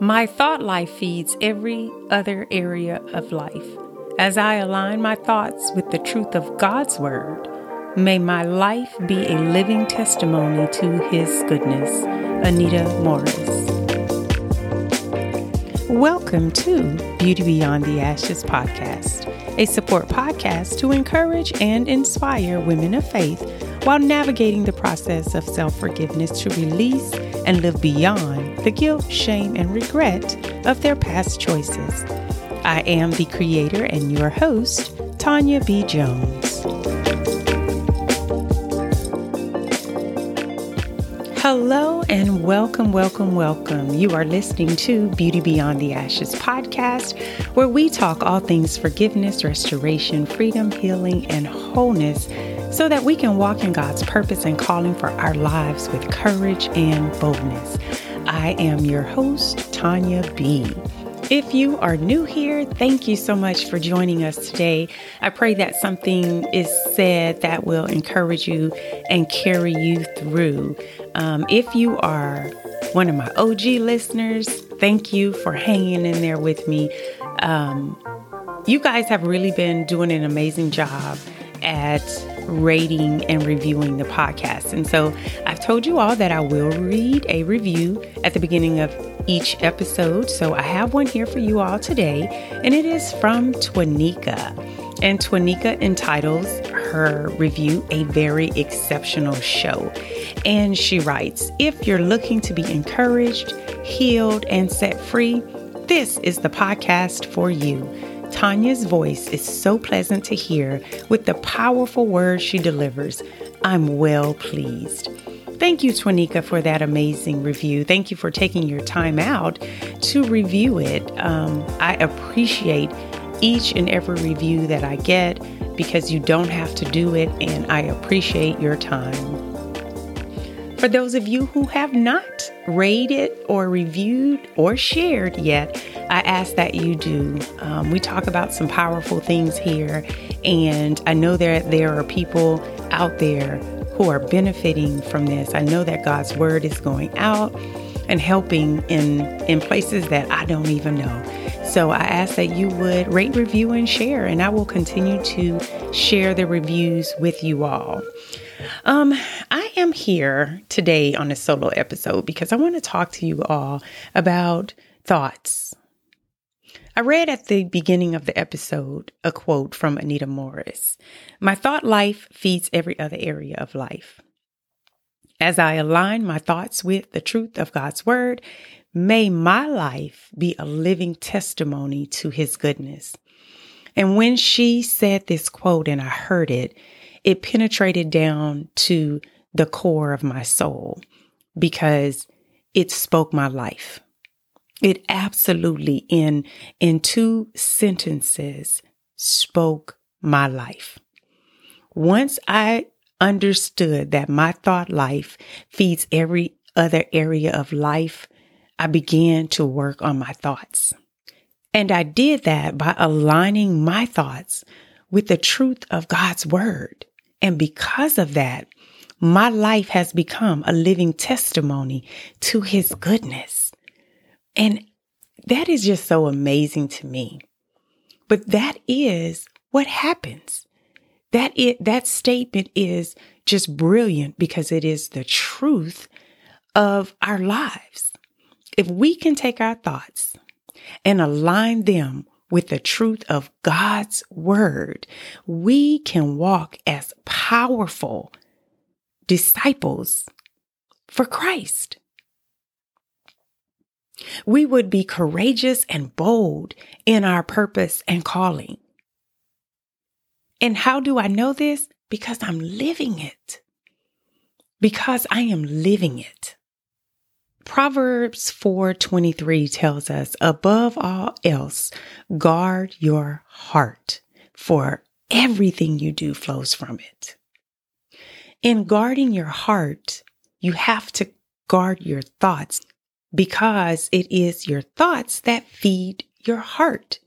My thought life feeds every other area of life. As I align my thoughts with the truth of God's Word, may my life be a living testimony to His goodness. Anita Morris. Welcome to Beauty Beyond the Ashes podcast, a support podcast to encourage and inspire women of faith while navigating the process of self forgiveness to release and live beyond the guilt, shame, and regret of their past choices. I am the creator and your host, Tonya B. Jones. Hello and welcome, welcome, welcome. You are listening to Beauty Beyond the Ashes podcast, where we talk all things forgiveness, restoration, freedom, healing, and wholeness so that we can walk in God's purpose and calling for our lives with courage and boldness. I am your host, Tonya B. If you are new here, thank you so much for joining us today. I pray that something is said that will encourage you and carry you through. Um, if you are one of my OG listeners, thank you for hanging in there with me. Um, you guys have really been doing an amazing job at rating and reviewing the podcast. And so I've told you all that I will read a review at the beginning of each episode. So I have one here for you all today, and it is from Twanika. And Twanika entitles her review A Very Exceptional Show. And she writes If you're looking to be encouraged, healed, and set free, this is the podcast for you. Tonya's voice is so pleasant to hear with the powerful words she delivers. I'm well pleased. Thank you, Twanika, for that amazing review. Thank you for taking your time out to review it. Um, I appreciate each and every review that I get because you don't have to do it, and I appreciate your time. For those of you who have not rated or reviewed or shared yet, I ask that you do. Um, we talk about some powerful things here, and I know that there are people out there who are benefiting from this. I know that God's word is going out and helping in in places that I don't even know. So I ask that you would rate, review, and share, and I will continue to share the reviews with you all. Um, am here today on a solo episode because I want to talk to you all about thoughts. I read at the beginning of the episode a quote from Anita Morris My thought life feeds every other area of life. As I align my thoughts with the truth of God's word, may my life be a living testimony to his goodness. And when she said this quote and I heard it, it penetrated down to the core of my soul because it spoke my life. It absolutely in in two sentences spoke my life. Once I understood that my thought life feeds every other area of life, I began to work on my thoughts. And I did that by aligning my thoughts with the truth of God's word. And because of that, my life has become a living testimony to his goodness. And that is just so amazing to me. But that is what happens. That it that statement is just brilliant because it is the truth of our lives. If we can take our thoughts and align them with the truth of God's word, we can walk as powerful disciples for Christ. We would be courageous and bold in our purpose and calling. And how do I know this? Because I'm living it. Because I am living it. Proverbs 4:23 tells us, above all else, guard your heart, for everything you do flows from it. In guarding your heart, you have to guard your thoughts because it is your thoughts that feed your heart.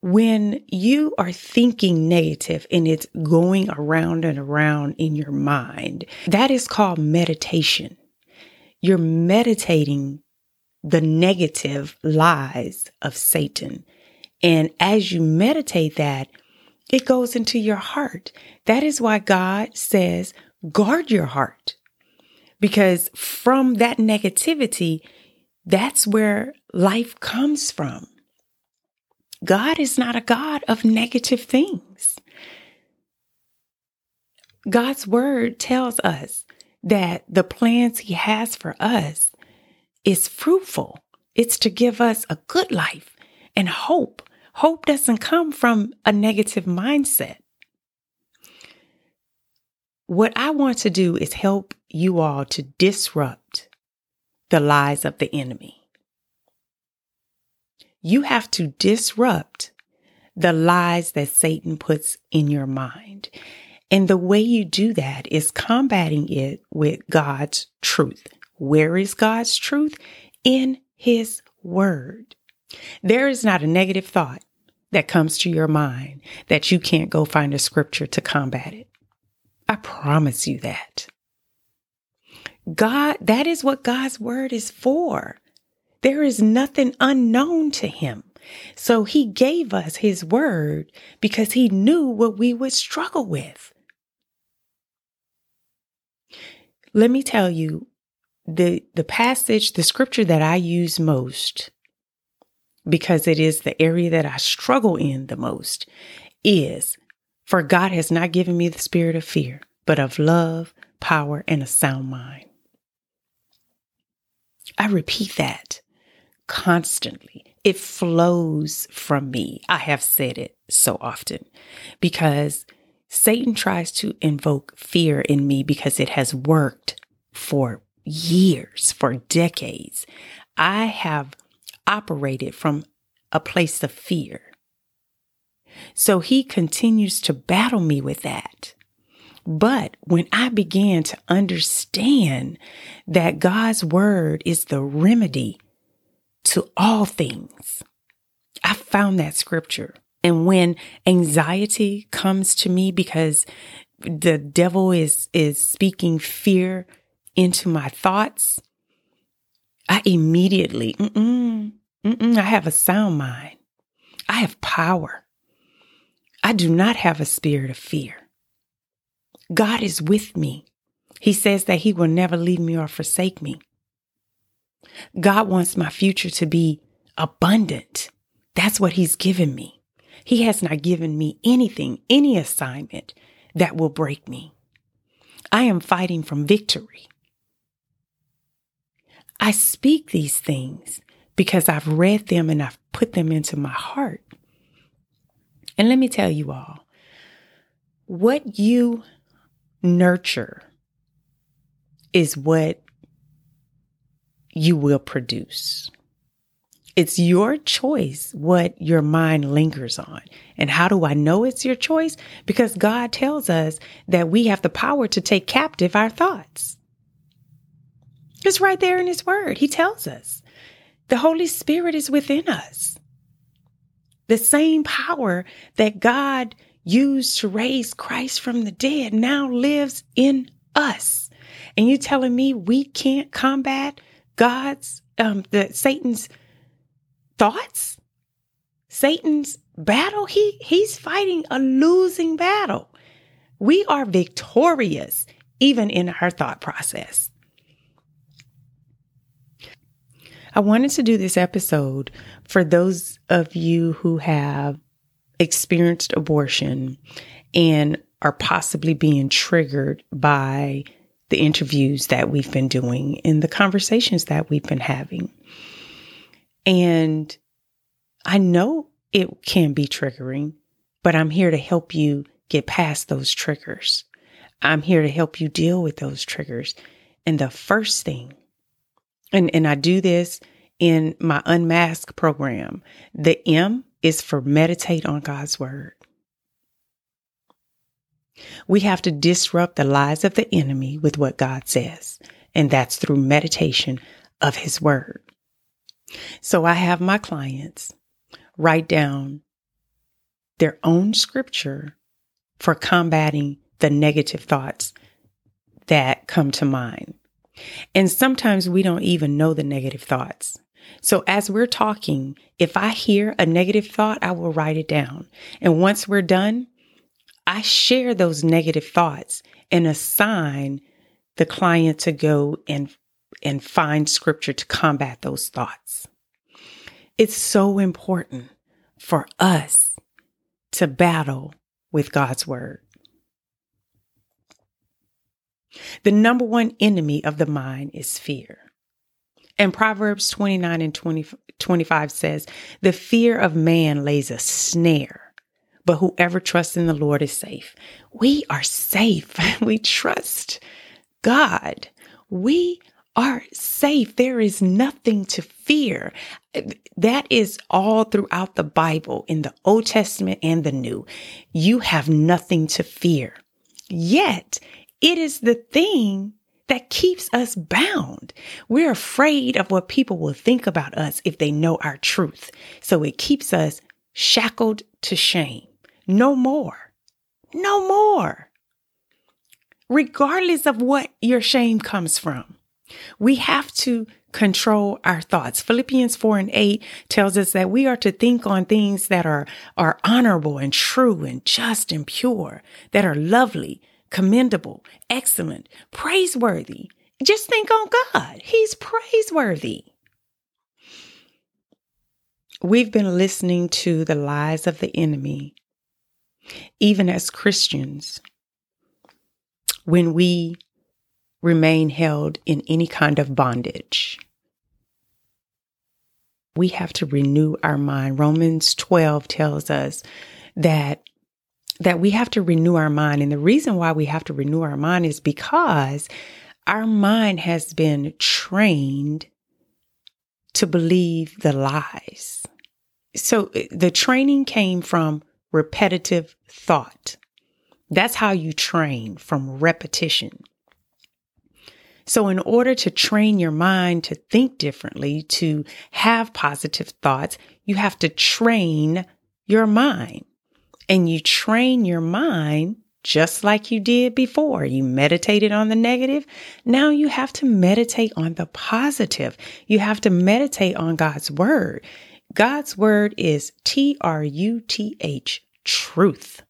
When you are thinking negative and it's going around and around in your mind, that is called meditation you're meditating the negative lies of Satan. And as you meditate that, it goes into your heart. That is why God says, guard your heart. Because from that negativity, that's where life comes from. God is not a God of negative things. God's word tells us that the plans he has for us is fruitful. It's to give us a good life and hope. Hope doesn't come from a negative mindset. What I want to do is help you all to disrupt the lies of the enemy. You have to disrupt the lies that Satan puts in your mind. And the way you do that is combating it with God's truth. Where is God's truth? In His Word. There is not a negative thought that comes to your mind that you can't go find a scripture to combat it. I promise you that. God, that is what God's Word is for. There is nothing unknown to Him. So He gave us His Word because He knew what we would struggle with. Let me tell you the the passage, the scripture that I use most because it is the area that I struggle in the most is for God has not given me the spirit of fear, but of love, power, and a sound mind. I repeat that constantly. It flows from me. I have said it so often because Satan tries to invoke fear in me because it has worked for years, for decades. I have operated from a place of fear. So he continues to battle me with that. But when I began to understand that God's word is the remedy to all things, I found that scripture and when anxiety comes to me because the devil is, is speaking fear into my thoughts, I immediately, mm-mm, mm-mm, I have a sound mind. I have power. I do not have a spirit of fear. God is with me. He says that He will never leave me or forsake me. God wants my future to be abundant. That's what He's given me. He has not given me anything, any assignment that will break me. I am fighting from victory. I speak these things because I've read them and I've put them into my heart. And let me tell you all what you nurture is what you will produce. It's your choice what your mind lingers on. And how do I know it's your choice? Because God tells us that we have the power to take captive our thoughts. It's right there in His Word. He tells us the Holy Spirit is within us. The same power that God used to raise Christ from the dead now lives in us. And you telling me we can't combat God's, um, the Satan's thoughts? Satan's battle, he he's fighting a losing battle. We are victorious even in our thought process. I wanted to do this episode for those of you who have experienced abortion and are possibly being triggered by the interviews that we've been doing and the conversations that we've been having. And I know it can be triggering, but I'm here to help you get past those triggers. I'm here to help you deal with those triggers. And the first thing, and, and I do this in my unmask program, the M is for meditate on God's word. We have to disrupt the lies of the enemy with what God says, and that's through meditation of his word. So I have my clients write down their own scripture for combating the negative thoughts that come to mind. And sometimes we don't even know the negative thoughts. So as we're talking, if I hear a negative thought, I will write it down. And once we're done, I share those negative thoughts and assign the client to go and and find scripture to combat those thoughts. It's so important for us to battle with God's word. The number one enemy of the mind is fear. And Proverbs 29 and 20, 25 says, The fear of man lays a snare, but whoever trusts in the Lord is safe. We are safe. We trust God. We are safe. There is nothing to fear. That is all throughout the Bible, in the Old Testament and the New. You have nothing to fear. Yet, it is the thing that keeps us bound. We're afraid of what people will think about us if they know our truth. So it keeps us shackled to shame. No more. No more. Regardless of what your shame comes from, we have to control our thoughts. Philippians 4 and 8 tells us that we are to think on things that are, are honorable and true and just and pure, that are lovely, commendable, excellent, praiseworthy. Just think on God. He's praiseworthy. We've been listening to the lies of the enemy, even as Christians, when we remain held in any kind of bondage. We have to renew our mind. Romans 12 tells us that that we have to renew our mind. And the reason why we have to renew our mind is because our mind has been trained to believe the lies. So uh, the training came from repetitive thought. That's how you train from repetition. So, in order to train your mind to think differently, to have positive thoughts, you have to train your mind and you train your mind just like you did before. You meditated on the negative. Now you have to meditate on the positive. You have to meditate on God's word. God's word is T R U T H, truth.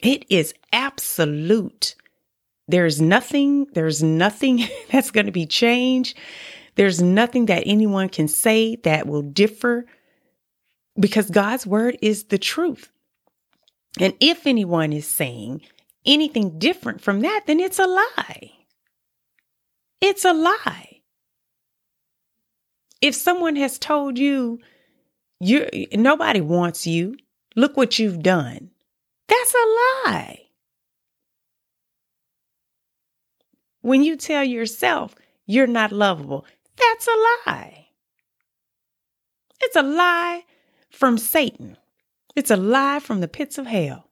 It is absolute. There's nothing, there's nothing that's going to be changed. There's nothing that anyone can say that will differ because God's word is the truth. And if anyone is saying anything different from that, then it's a lie. It's a lie. If someone has told you you nobody wants you, look what you've done. That's a lie. When you tell yourself you're not lovable, that's a lie. It's a lie from Satan. It's a lie from the pits of hell.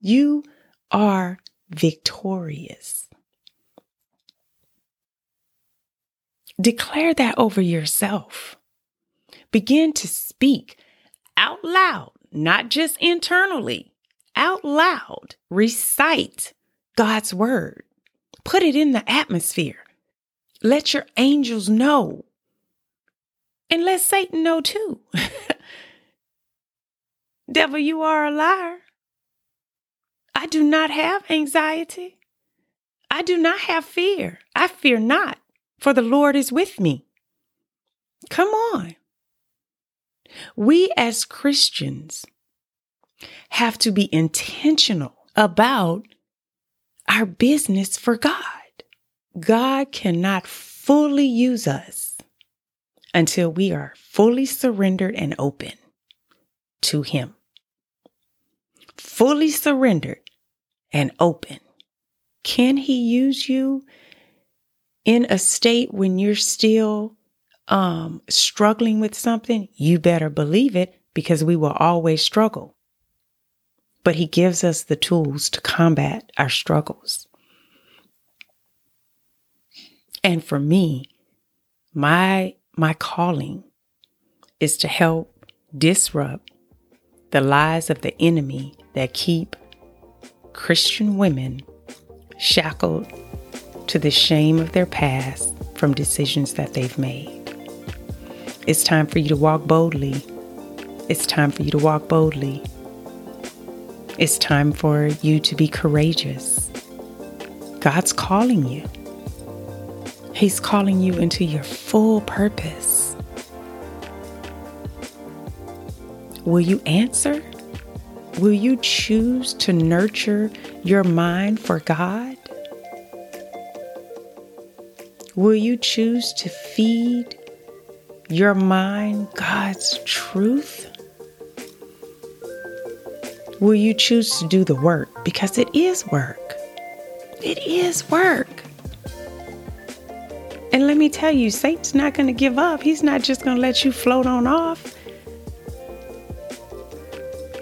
You are victorious. Declare that over yourself. Begin to speak out loud, not just internally, out loud. Recite God's word. Put it in the atmosphere. Let your angels know and let Satan know too. Devil, you are a liar. I do not have anxiety. I do not have fear. I fear not, for the Lord is with me. Come on. We as Christians have to be intentional about our business for God. God cannot fully use us until we are fully surrendered and open to Him. Fully surrendered and open. Can He use you in a state when you're still um, struggling with something? You better believe it because we will always struggle. But He gives us the tools to combat our struggles. And for me, my my calling is to help disrupt the lies of the enemy that keep Christian women shackled to the shame of their past from decisions that they've made. It's time for you to walk boldly. It's time for you to walk boldly. It's time for you to be courageous. God's calling you. He's calling you into your full purpose. Will you answer? Will you choose to nurture your mind for God? Will you choose to feed your mind God's truth? Will you choose to do the work? Because it is work. It is work. And let me tell you, Satan's not going to give up. He's not just going to let you float on off.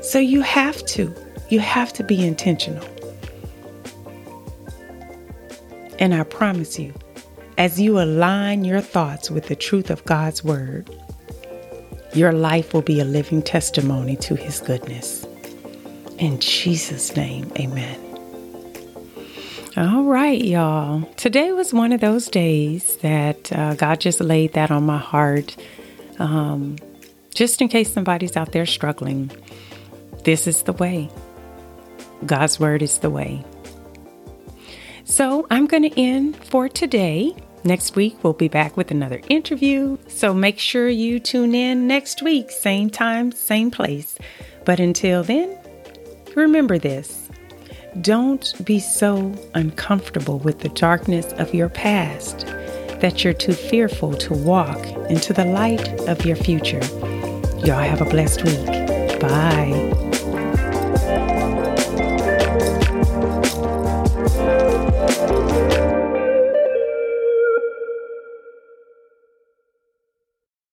So you have to. You have to be intentional. And I promise you, as you align your thoughts with the truth of God's Word, your life will be a living testimony to His goodness. In Jesus' name, amen. All right, y'all. Today was one of those days that uh, God just laid that on my heart. Um, just in case somebody's out there struggling, this is the way. God's Word is the way. So I'm going to end for today. Next week, we'll be back with another interview. So make sure you tune in next week, same time, same place. But until then, remember this don't be so uncomfortable with the darkness of your past that you're too fearful to walk into the light of your future. Y'all have a blessed week. Bye.